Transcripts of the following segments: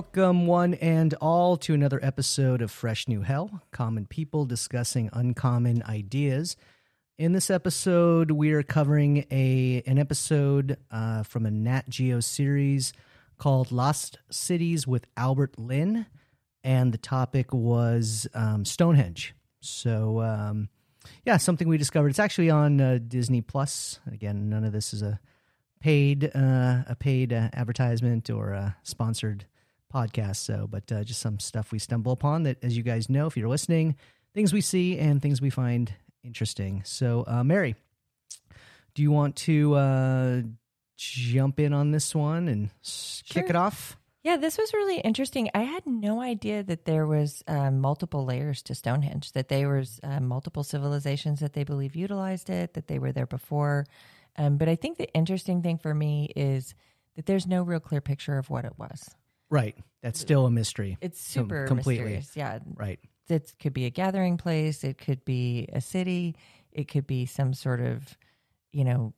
Welcome, one and all, to another episode of Fresh New Hell Common People Discussing Uncommon Ideas. In this episode, we are covering a an episode uh, from a Nat Geo series called Lost Cities with Albert Lin, and the topic was um, Stonehenge. So, um, yeah, something we discovered. It's actually on uh, Disney Plus. Again, none of this is a paid uh, a paid uh, advertisement or a sponsored podcast. So, but uh, just some stuff we stumble upon that, as you guys know, if you're listening, things we see and things we find interesting. So, uh, Mary, do you want to uh, jump in on this one and s kick it off? Yeah, this was really interesting. I had no idea that there was uh, multiple layers to Stonehenge. That there was uh, multiple civilizations that they believe utilized it. That they were there before. Um, but I think the interesting thing for me is that there's no real clear picture of what it was. Right. That's still a mystery. It's super completely. mysterious. Yeah, Right. it could be a gathering place. It could be a city. It could be some sort of, you know,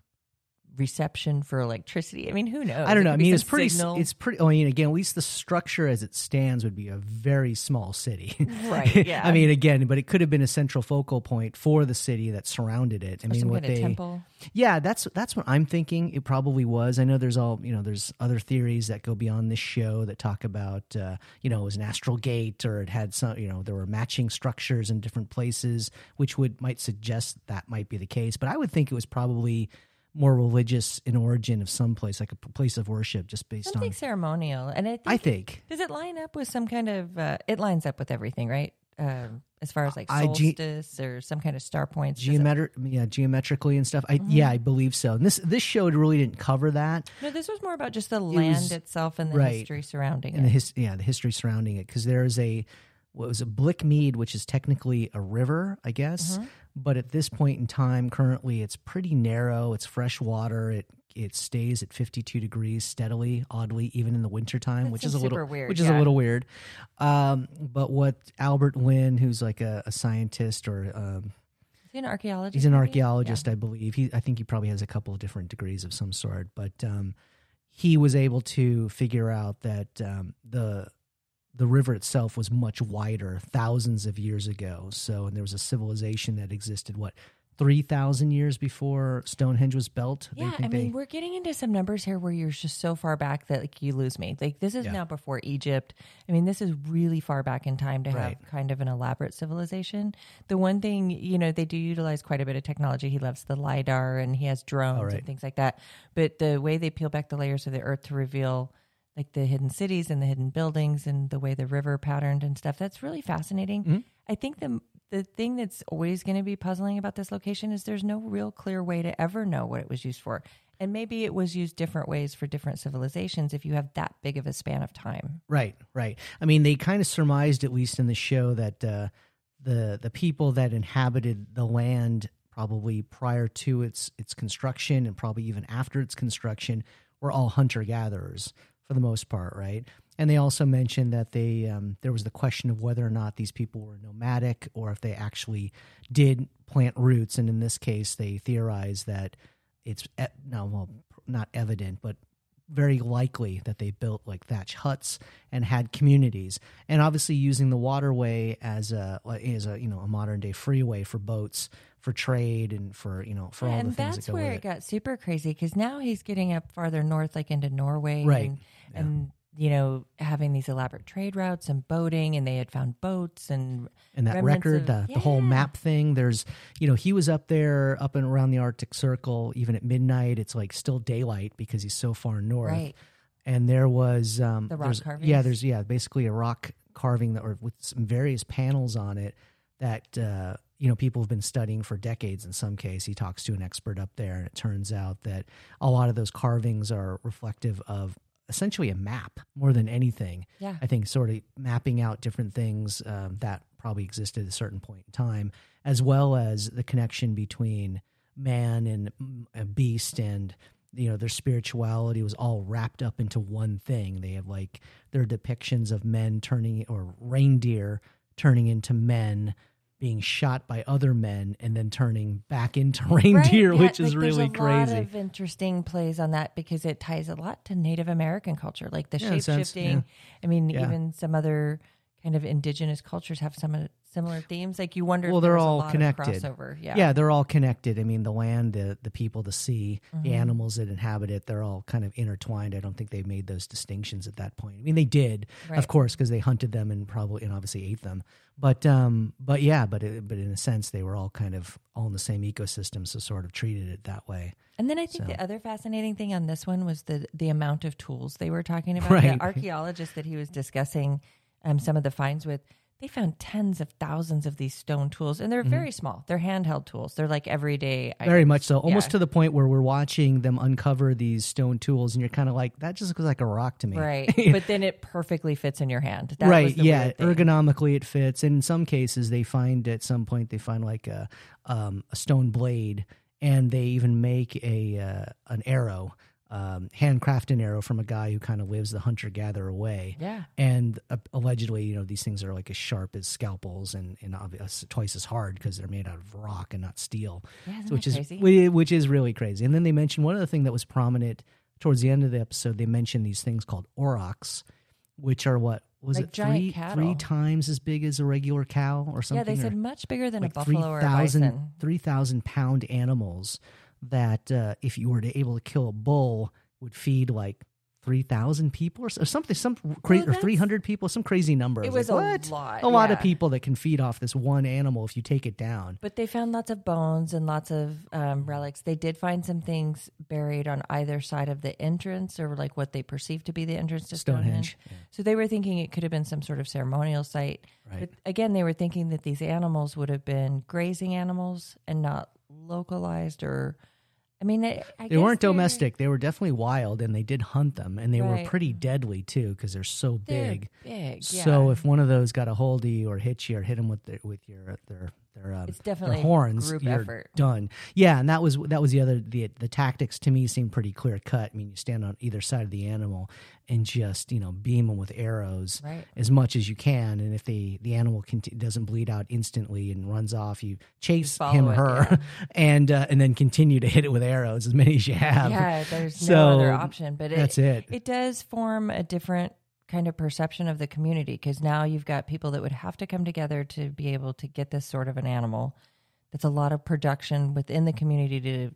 reception for electricity. I mean, who knows? I don't know. I mean, it's pretty. signal. It's pretty. I mean, again, at least the structure as it stands would be a very small city. Right, yeah. I mean, again, but it could have been a central focal point for the city that surrounded it. I or mean, what they. temple. Yeah, that's that's what I'm thinking. It probably was. I know there's all you know. There's other theories that go beyond this show that talk about uh, you know it was an astral gate or it had some you know there were matching structures in different places, which would might suggest that might be the case. But I would think it was probably more religious in origin of some place, like a place of worship, just based Something on. ceremonial, and I think, I think does it line up with some kind of? Uh, it lines up with everything, right? Um, as far as like I- ge- solstice or some kind of star points. geometric, it- yeah, geometrically and stuff. I Mm-hmm. yeah, I believe so. And this this show really didn't cover that. no, this was more about just the land was- itself and the right. history surrounding and it. the his, yeah the history surrounding it because there is a what was a Blick Mead, which is technically a river, I guess, Mm-hmm. But at this point in time, currently it's pretty narrow. It's fresh water. It it stays at 52 degrees steadily, oddly, even in the wintertime, That which is a little weird, which is a little weird. Um, but what Albert Lin, who's like a, a scientist or um, Is he an archaeologist? He's an archaeologist, I believe. He, I think he probably has a couple of different degrees of some sort, but um, he was able to figure out that um, the the river itself was much wider thousands of years ago. So, and there was a civilization that existed what three thousand years before Stonehenge was built. Yeah, think I they- mean, we're getting into some numbers here where you're just so far back that like you lose me. Like this is Yeah. now before Egypt. I mean, this is really far back in time to Right. have kind of an elaborate civilization. The one thing, you know, they do utilize quite a bit of technology. He loves the lidar and he has drones right. and things like that. But the way they peel back the layers of the earth to reveal like the hidden cities and the hidden buildings and the way the river patterned and stuff, that's really fascinating. Mm-hmm. I think the the thing that's always going to be puzzling about this location is there's no real clear way to ever know what it was used for. And maybe it was used different ways for different civilizations if you have that big of a span of time. Right, right. I mean, they kind of surmised, at least in the show, that uh, the the people that inhabited the land probably prior to its its construction and probably even after its construction were all hunter gatherers for the most part, right? And they also mentioned that they um, there was the question of whether or not these people were nomadic or if they actually did plant roots. And in this case, they theorized that it's e- no, well, not evident, but very likely that they built like thatch huts and had communities and obviously using the waterway as a as a you know a modern day freeway for boats for trade and for you know for all and the things that's that go where with it got super crazy because now he's getting up farther north, like into Norway, Right. And, and you know, having these elaborate trade routes and boating, and they had found boats and and that record, of- the, the whole map thing. There's, you know, he was up there, up and around the Arctic Circle, even at midnight. It's like still daylight because he's so far north. Right. And there was um, The rock carvings? Yeah, there's yeah, basically a rock carving that, or with some various panels on it that uh, you know people have been studying for decades. In some case, he talks to an expert up there, and it turns out that a lot of those carvings are reflective of essentially a map more than anything. Yeah. I think sort of mapping out different things um, that probably existed at a certain point in time, as well as the connection between man and a beast and you know their spirituality was all wrapped up into one thing they have like their depictions of men turning or reindeer turning into men being shot by other men and then turning back into reindeer, Right, yeah, which is like, really there's a crazy. lot of interesting plays on that because it ties a lot to Native American culture, like the Yeah, shape shifting. yeah. I mean, even some other kind of indigenous cultures have some of similar themes. Like you wonder, Well, if they're all lot connected. crossover. Yeah, yeah. they're all connected. I mean, the land, the the people, the sea, Mm-hmm. the animals that inhabit it, they're all kind of intertwined. I don't think they made those distinctions at that point. I mean, they did, Right. of course, because they hunted them and probably and obviously ate them. But um, but yeah, but it, but in a sense, they were all kind of all in the same ecosystem, so sort of treated it that way. And then I think So- the other fascinating thing on this one was the the amount of tools they were talking about. Right. The archaeologist that he was discussing um, some of the finds with, they found tens of thousands of these stone tools, and they're very small. They're handheld tools. They're like everyday. Mm-hmm. Very much so, almost Yeah. to the point where we're watching them uncover these stone tools, and you're kind of like, that just looks like a rock to me. Right, but then it perfectly fits in your hand. That right yeah ergonomically it fits and in some cases they find at some point they find like a um, a stone blade and they even make a uh, an arrow um, handcraft an arrow from a guy who kind of lives the hunter gatherer way Yeah. and uh, allegedly you know these things are like as sharp as scalpels and and obvious, twice as hard because they're made out of rock and not steel Yeah, which is crazy? whi- which is really crazy. And then they mentioned one other thing that was prominent towards the end of the episode. They mentioned these things called aurochs, which are what was Like it giant three cattle. three times as big as a regular cow or something? Yeah, they said much bigger than like a buffalo or a bison. 3,000 pound animals that uh, if you were to able to kill a bull would feed like. Three thousand people, or s- or something, some cra- Well, or three hundred people, some crazy number. I It was like, a lot, a lot of people that can feed off this one animal if you take it down. But they found lots of bones and lots of um, relics. They did find some things buried on either side of the entrance, or like what they perceived to be the entrance to Stonehenge. Stonehenge, So they were thinking it could have been some sort of ceremonial site. Right. But again, they were thinking that these animals would have been grazing animals and not localized or. I mean, I, I They weren't domestic. They were definitely wild, and they did hunt them, and they were pretty deadly too because they're so They're big. big. So yeah. if one of those got a hold of you or hit you or hit them with their, with your their their um, It's their definitely horns, group you're effort. done. Yeah, and that was that was the other the the tactics to me seemed pretty clear cut. I mean, you stand on either side of the animal and just you know beam them with arrows Right. as much as you can, and if the the animal conti- doesn't bleed out instantly and runs off, you chase follow him it, her yeah. and uh, and then continue to hit it with arrows as many as you have. yeah, there's So, no other option. But that's it. It does form a different kind of perception of the community because now you've got people that would have to come together to be able to get this sort of an animal. That's a lot of production within the community to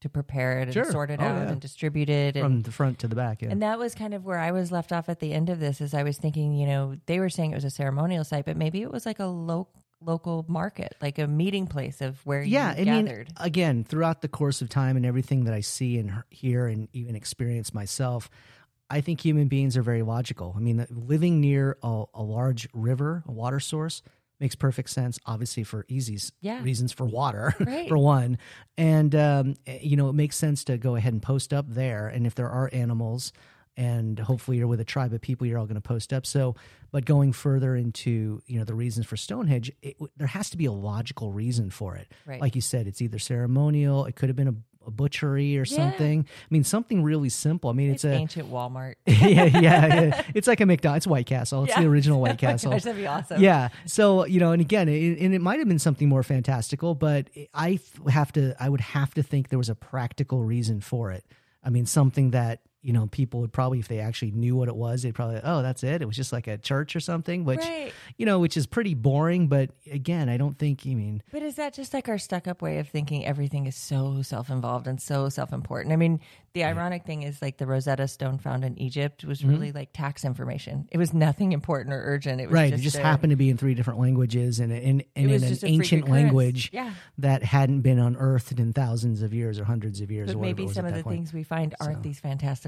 to prepare it and Sure. sort it Oh, out yeah. and distribute it. And, from the front to the back. Yeah. and that was kind of where I was left off at the end of this. Is I was thinking, you know, they were saying it was a ceremonial site, but maybe it was like a lo- local market, like a meeting place of where yeah, you I mean, gathered. again, throughout the course of time and everything that I see and hear and even experience myself, I think human beings are very logical. I mean, living near a, a large river, a water source, makes perfect sense. Obviously, for easy Yeah. reasons for water, Right. for one, and um, eh, you know, it makes sense to go ahead and post up there. And if there are animals. And hopefully you're with a tribe of people. You're all going to post up. So, but going further into you know the reasons for Stonehenge, it, there has to be a logical reason for it. Right. Like you said, it's either ceremonial. It could have been a, a butchery or Yeah. something. I mean, something really simple. I mean, It's it's, a ancient Walmart. yeah, yeah, yeah. It's like a McDonald's. It's White Castle. It's Yeah. the original White Oh Castle. gosh, that'd be awesome. Yeah. So you know, and again, it, and it might have been something more fantastical, but I have to. I would have to think there was a practical reason for it. I mean, something that you know people would probably, if they actually knew what it was, they'd probably, oh, that's it. It was just like a church or something, which Right. you know, which is pretty boring. But again, I don't think. I mean, But is that just like our stuck up way of thinking everything is so self involved and so self important? I mean, the ironic thing is like the Rosetta Stone found in Egypt was really like tax information. It was nothing important or urgent. It was Mm-hmm. right just it just a- happened to be in three different languages and in and in an ancient language Yeah. that hadn't been unearthed in thousands of years or hundreds of years But maybe some of the things we find aren't these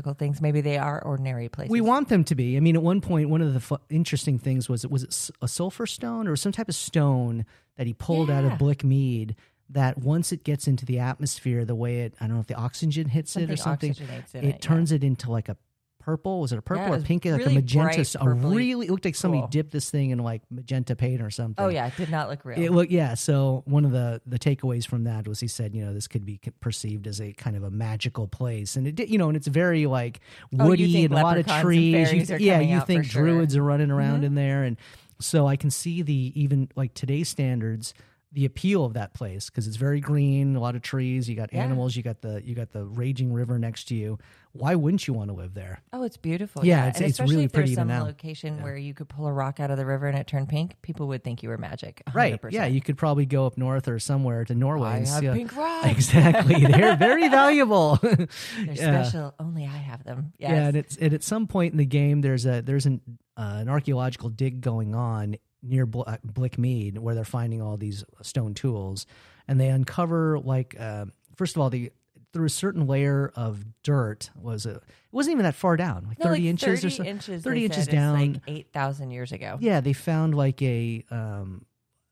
fantastical things. Maybe they are ordinary places. we want them to be i mean at one point one of the fu- interesting things was it was it a sulfur stone or some type of stone that he pulled out of blick mead that once it gets into the atmosphere the way it i don't know if the oxygen hits it or Something something it it, yeah. turns it into like a purple was it a purple Yeah, or pink like a magenta a really it looked like somebody Cool. dipped this thing in like magenta paint or something Oh, yeah. It did not look real. it look yeah. So one of the the takeaways from that was he said, you know, this could be perceived as a kind of a magical place, and it did, you know, and it's very like Oh, woody think and a lot of trees. You- yeah, you think for sure. Mm-hmm. druids are running around in there, and So I can see the even like today's standards, the appeal of that place because it's very green, a lot of trees. You got Yeah. animals. You got the you got the raging river next to you. Why wouldn't you want to live there? Oh, it's beautiful. Yeah, Yeah, it's- and it's especially really if there's pretty even some location where you could pull a rock out of the river and it turned pink. People would think you were magic. 100%. Right? Yeah, you could probably go up north or somewhere to Norway I and have see. pink rocks. Exactly, they're very valuable. They're Yeah. special. Only I have them. Yes. Yeah, and it's and at some point in the game, there's a there's an uh, an archaeological dig going on near Bl- uh, Blick Mead where they're finding all these stone tools, and they uncover like uh, first of all the through a certain layer of dirt was a it wasn't even that far down like No, 30 like inches 30 or so inches. 30 they inches down like eight thousand years ago. yeah they found like a um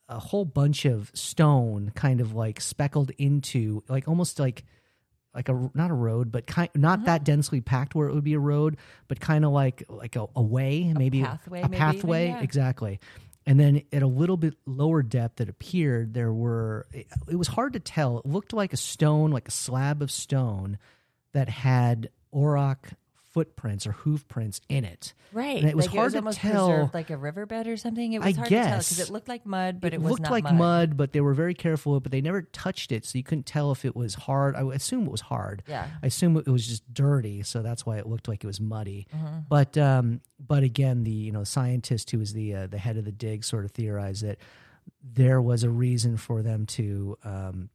a whole bunch of stone kind of like speckled into like almost like like a not a road but kind not Mm-hmm. that densely packed where it would be a road but kind of like like a, a way maybe pathway, a maybe even, pathway yeah. exactly and then at a little bit lower depth that appeared there were it, it was hard to tell. It looked like a stone like a slab of stone that had auroch footprints or hoof prints in it Right. And it was like hard it was to almost tell- preserved like a riverbed or something. It was I hard to tell because it looked like mud, but it, it looked like mud. mud. but they were very careful. But they never touched it, so you couldn't tell if it was hard. I assume it was hard. Yeah. I assume it was just dirty, so that's why it looked like it was muddy. Mm-hmm. But um, but again, the you know scientist who was the uh, the head of the dig sort of theorized that there was a reason for them to. Um,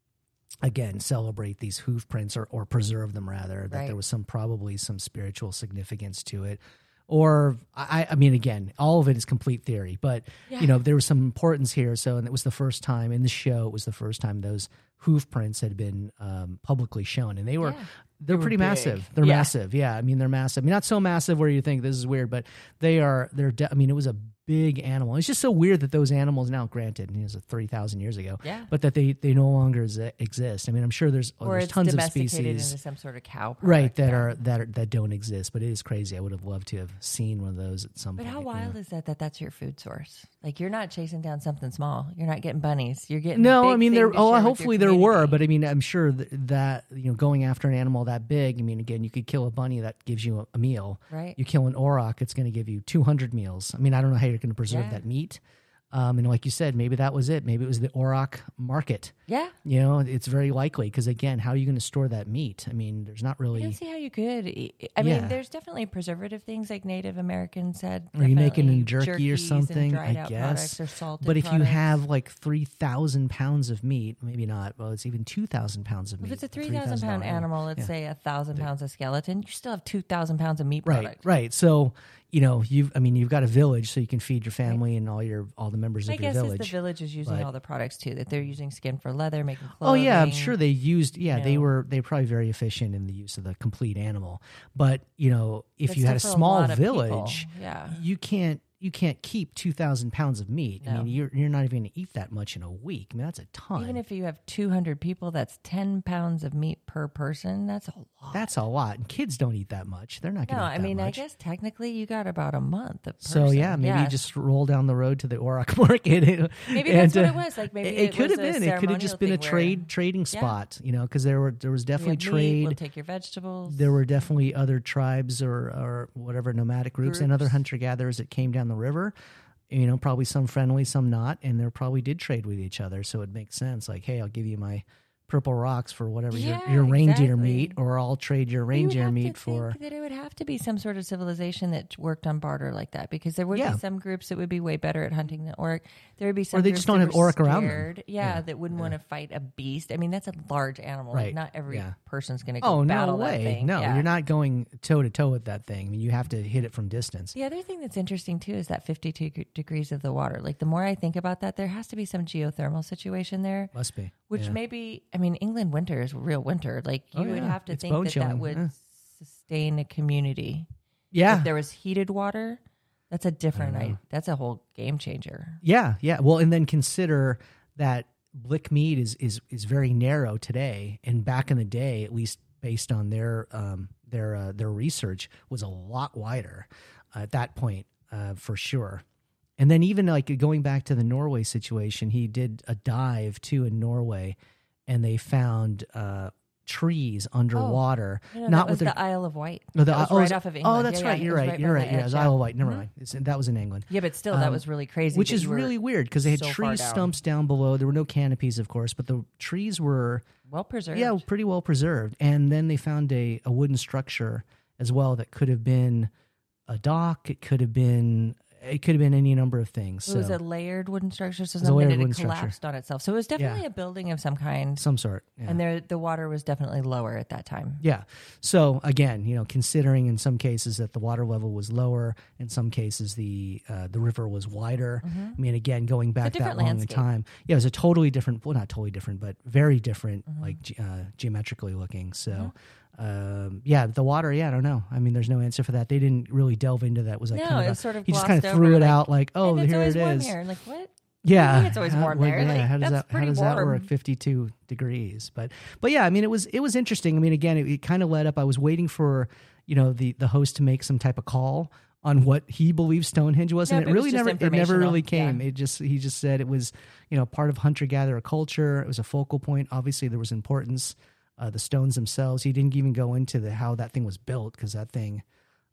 Again, celebrate these hoof prints or, or preserve them rather. That Right. there was some probably some spiritual significance to it, or I, I mean, again, all of it is complete theory. But Yeah. you know, there was some importance here. So, and it was the first time in the show. It was the first time those hoof prints had been um, publicly shown, and they were Yeah. they're were pretty big. massive. They're Yeah. massive. Yeah, I mean, they're massive. I mean, not so massive where you think this is weird, but they are. They're. De- I mean, it was a big animal. It's just so weird that those animals now, granted, it was three thousand years ago, Yeah. but that they they no longer ex- exist. I mean, I'm sure there's oh, there's tons of species. into some sort of cow. Right, that are that are, that don't exist, but it is crazy. I would have loved to have seen one of those at some But point. how you wild know. is that? That that's your food source. Like you're not chasing down something small. You're not getting bunnies. You're getting No, big I mean there. Oh, share with your hopefully there were, but I mean, I'm sure th- that you know, going after an animal that big. I mean, again, you could kill a bunny that gives you a, a meal. Right. You kill an auroch, it's going to give you 200 meals. I mean, I don't know how you're going to preserve Yeah. that meat. Um, and like you said, maybe that was it. Maybe it was the auroch market. yeah. You know, it's very likely because again, how are you going to store that meat? I mean, there's not I don't really. see how you could. I I Yeah. mean, there's definitely preservative things like Native Americans had. Are you making jerky or something? I guess. or salted But if you have like 3,000 pounds of meat, maybe not. Well, it's even 2,000 pounds of meat. If it's a three thousand pound animal, let's say a thousand pounds of skeleton, you still have two thousand pounds of meat Right, product. right. So you know, you've I mean, you've got a village, so you can feed your family and all your all the members My of your guess is village. the village is using but- all the products too. That they're using skin for leather, making clothes. Oh yeah, I'm sure they used. Yeah, you they were they were probably very efficient in the use of the complete animal. But you know, if That's you had a a small people. village, Yeah. you can't you can't keep two thousand pounds of meat. I mean, you're you're not even going to eat that much in a week. I mean, that's a ton. Even if you have 200 people, that's 10 pounds of meat per person. That's a lot. that's a lot. And kids don't eat that much. They're not going no, to. eat I mean, I much. guess technically you got about a month. Of So yeah, maybe Yeah. you just roll down the road to the Auroch market. Maybe and, that's what uh, it was. Like maybe it, it could have been. It could have just been a trade where trading Yeah. spot, you know, because there were there was definitely have meat, trade. We'll take your vegetables. there were definitely other tribes or or whatever nomadic groups, and other hunter gatherers that came down the river. You know, probably some friendly, some not, and there probably did trade with each other. So it makes sense. Like, hey, I'll give you my purple rocks for whatever Yeah, your, your reindeer exactly. meat, or I'll trade your You reindeer to meat think for. that it would have to be some sort of civilization that worked on barter like that because there would Yeah. be some groups that would be way better at hunting than orc. There would be some they groups just don't have orc around them. Yeah, Yeah, that wouldn't want to fight a beast. I mean, that's a large animal. Like, Right, not every person's going to go Oh no battle that way! thing. No, you're not going toe to toe with that thing. I mean, you have to hit it from distance. The other thing that's interesting too is that 52 g- degrees of the water. Like the more I think about that, there has to be some geothermal situation there, Must be. which maybe I mean England winter is real winter. Like you Oh, would have to It's think that that would yeah. sustain a community. yeah, If there was heated water, that's a different. I, that's a whole game changer. Yeah, yeah. Well, and then consider that Blick Mead is is is very narrow today, and back in the day, at least based on their um, their uh, their research, was a lot wider uh, at that point uh, for sure. And then even like going back to the Norway situation, he did a dive too in Norway, and they found uh, trees underwater, No, no, not that was with the Isle of Wight. Oh, the- that was oh, right off of England. Oh, that's Yeah, right. yeah, You're it right. You're right. Yeah, it's edge, Isle of Wight. Never mind. It's, that was in England. Yeah, but still, that Um, was really crazy. Which is really weird because they had so tree stumps down below. There were no canopies, of course, but the trees were well preserved. yeah pretty well preserved. And then they found a, a wooden structure as well that could have been a dock. It could have been it could have been any number of things. It was a layered wooden structure, so something that had structure. collapsed on itself. So it was definitely a building of some kind, some sort. Yeah. and there the water was definitely lower at that time. Yeah. So again, you know, considering in some cases that the water level was lower, in some cases the uh, the river was wider. I mean, again, going back that Mm-hmm. long in time, yeah, it was a totally different. Well, not totally different, but very different, Mm-hmm. like uh, geometrically looking. So. Um, yeah, the water. Yeah, I don't know. I mean, there's no answer for that. They didn't really delve into that. Was like No, kind of it a- sort of he just kind of threw it like, out like, oh, here always warm here. Like what? Yeah, it's always How- warm what- there? Yeah, Like, how does that how does that work? Fifty two degrees, but but yeah, I mean it was it was interesting. I mean again, it, it kind of led up. I was waiting for you know the the host to make some type of call on what he believes Stonehenge was, and it it really just never it never really came. Yeah. It just he just said it was you know part of hunter gatherer culture. It was a focal point. Obviously, there was importance. Uh, the stones themselves. He didn't even go into the how that thing was built because that thing.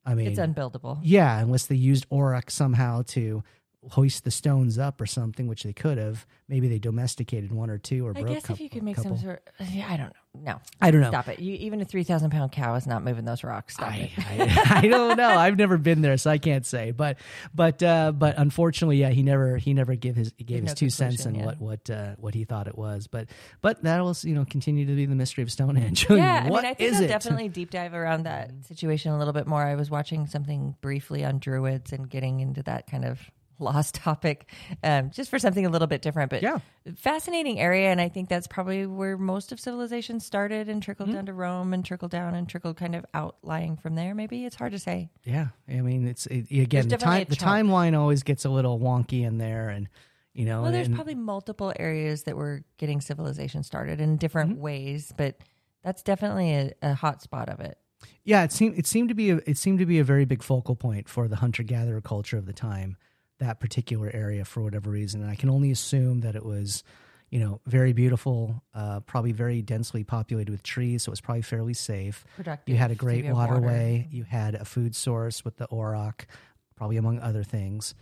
I mean, It's unbuildable. yeah, unless they used Auroch somehow to hoist the stones up or something, which they could have. Maybe they domesticated one or two or I guess coup- if you could make couple. some sort, yeah, I don't know. No, I don't know. stop it. You, even a three thousand pound cow is not moving those rocks. Stop I, it. I, I don't know. I've never been there, so I can't say. But but uh, but unfortunately, yeah, he never he never gave his gave his no two cents conclusion, yeah. what what uh, what he thought it was. But but that will you know continue to be the mystery of Stonehenge. Yeah, What I mean, I think I'll it? definitely deep dive around that situation a little bit more. I was watching something briefly on druids and getting into that kind of lost topic, um, just for something a little bit different. But Yeah. fascinating area, and I think that's probably where most of civilization started and trickled Mm-hmm. down to Rome and trickled down and trickled kind of outlying from there. Maybe it's hard to say. Yeah, I mean it's it, again the time the timeline always gets a little wonky in there, and you know Well, there's and- probably multiple areas that were getting civilization started in different Mm-hmm. ways, but that's definitely a, a hot spot of it. Yeah, it seemed it seemed to be a, it seemed to be a very big focal point for the hunter gatherer culture of the time. That particular area, for whatever reason, and I can only assume that it was, you know, very beautiful, uh, probably very densely populated with trees, so it was probably fairly safe. Productive. You had a great have water. waterway. You had a food source with the auroch, probably among other things.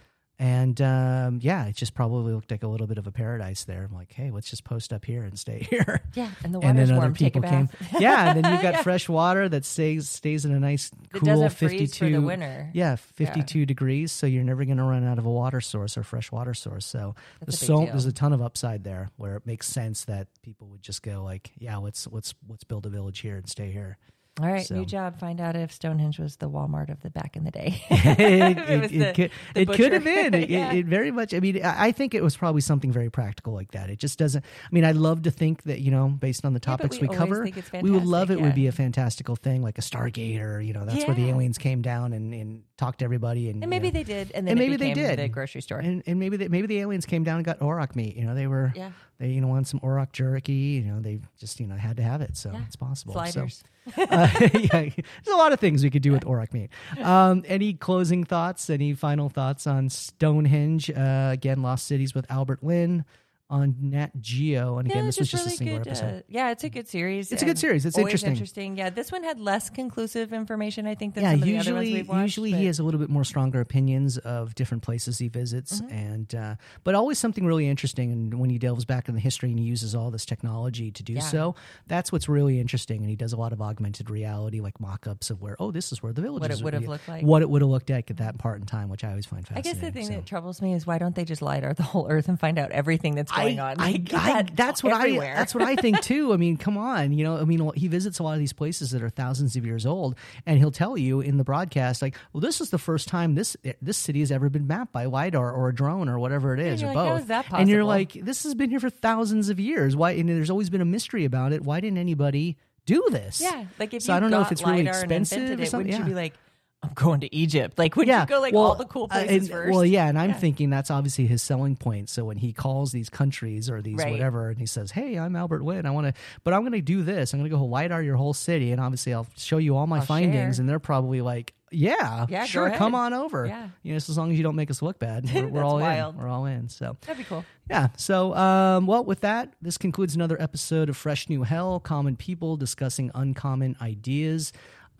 And um, yeah, it just probably looked like a little bit of a paradise there. I'm like, hey, let's just post up here and stay here. Yeah, and the and water's then warm. other people came. Yeah, and then you've got Yeah. fresh water that stays stays in a nice cool doesn't freeze for the winter. Yeah, fifty two degrees. So you're never going to run out of a water source or fresh water source. So That's there's a big so deal. there's a ton of upside there where it makes sense that people would just go like, yeah, let's let's let's build a village here and stay here. All right, So- new job. Find out if Stonehenge was the Walmart of the back in the day. it, it it- the- could, the it could have been. It, Yeah. it, very much. I mean, I I think it was probably something very practical like that. It just doesn't. I mean, I'd love to think that you know, based on the Yeah, topics we we, cover, we would love it fantastic, would be a fantastical thing like a Stargate or you know, that's where the aliens came down and, and talked to everybody and and maybe you know, they did, and then And maybe they did. the grocery store. and, and maybe they, maybe the aliens came down and got auroch meat. You know, they were yeah, they you know wanted some auroch jerky. You know, they just you know had to have it, so Yeah. it's possible. So- sliders. Uh, yeah, there's a lot of things we could do with Auroch meat. Um, any closing thoughts? Any final thoughts on Stonehenge? Uh, again, Lost Cities with Albert Lin on Nat Geo, and again, yeah, this was just just a single good. episode. Uh, yeah, it's a good series. It's a good series. It's always interesting. Yeah, this one had less conclusive information, I think, than yeah, some of the other ones usually we've watched. usually but- he has a little bit more stronger opinions of different places he visits, Mm-hmm. and uh, but always something really interesting. And when he delves back in the history and he uses all this technology to do Yeah. so, that's what's really interesting. And he does a lot of augmented reality, like mock-ups of where oh, this is where the village What it would have looked like. what it would have looked like at that part in time, which I always find fascinating. I guess the thing so. that troubles me is why don't they just lidar the whole Earth and find out everything that's going I, on? I, I- that that's what everywhere. I that's what I think too. I mean, come on, you know, I mean, he visits a lot of these places that are thousands of years old, and he'll tell you in the broadcast, like, well, this is the first time this this city has ever been mapped by lidar or a drone or whatever it is, or like, both. is And you're like, this has been here for thousands of years. Why? And there's always been a mystery about it. Why didn't anybody do this? Yeah, like if So you I don't know if it's really expensive invented or it, something. wouldn't Yeah. you be like, I'm going to Egypt? Like, would yeah, you go like well, all the cool uh, places and- first? Well, yeah, and I'm Yeah. thinking that's obviously his selling point. So when he calls these countries or these Right. whatever, and he says, "Hey, I'm Albert Lin. I want to, but I'm going to do this. I'm going to go lidar your whole city, and obviously I'll show you all my I'll findings." share. And they're probably like, Yeah, Yeah, sure. Come on over. Yeah. You know, just as long as you don't make us look bad, we're, we're all wild. in. We're all in. So That'd be cool. yeah. So, um, well, with that, this concludes another episode of Fresh New Hell Common People discussing uncommon ideas.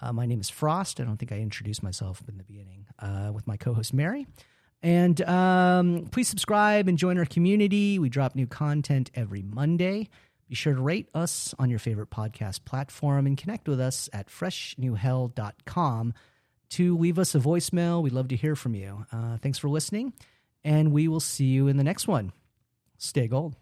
Uh, my name is Frost. I don't think I introduced myself in the beginning uh, with my co host, Mary. And um, please subscribe and join our community. We drop new content every Monday. Be sure to rate us on your favorite podcast platform and connect with us at freshnewhell.com to leave us a voicemail. We'd love to hear from you. Uh, thanks for listening, and we will see you in the next one. Stay gold.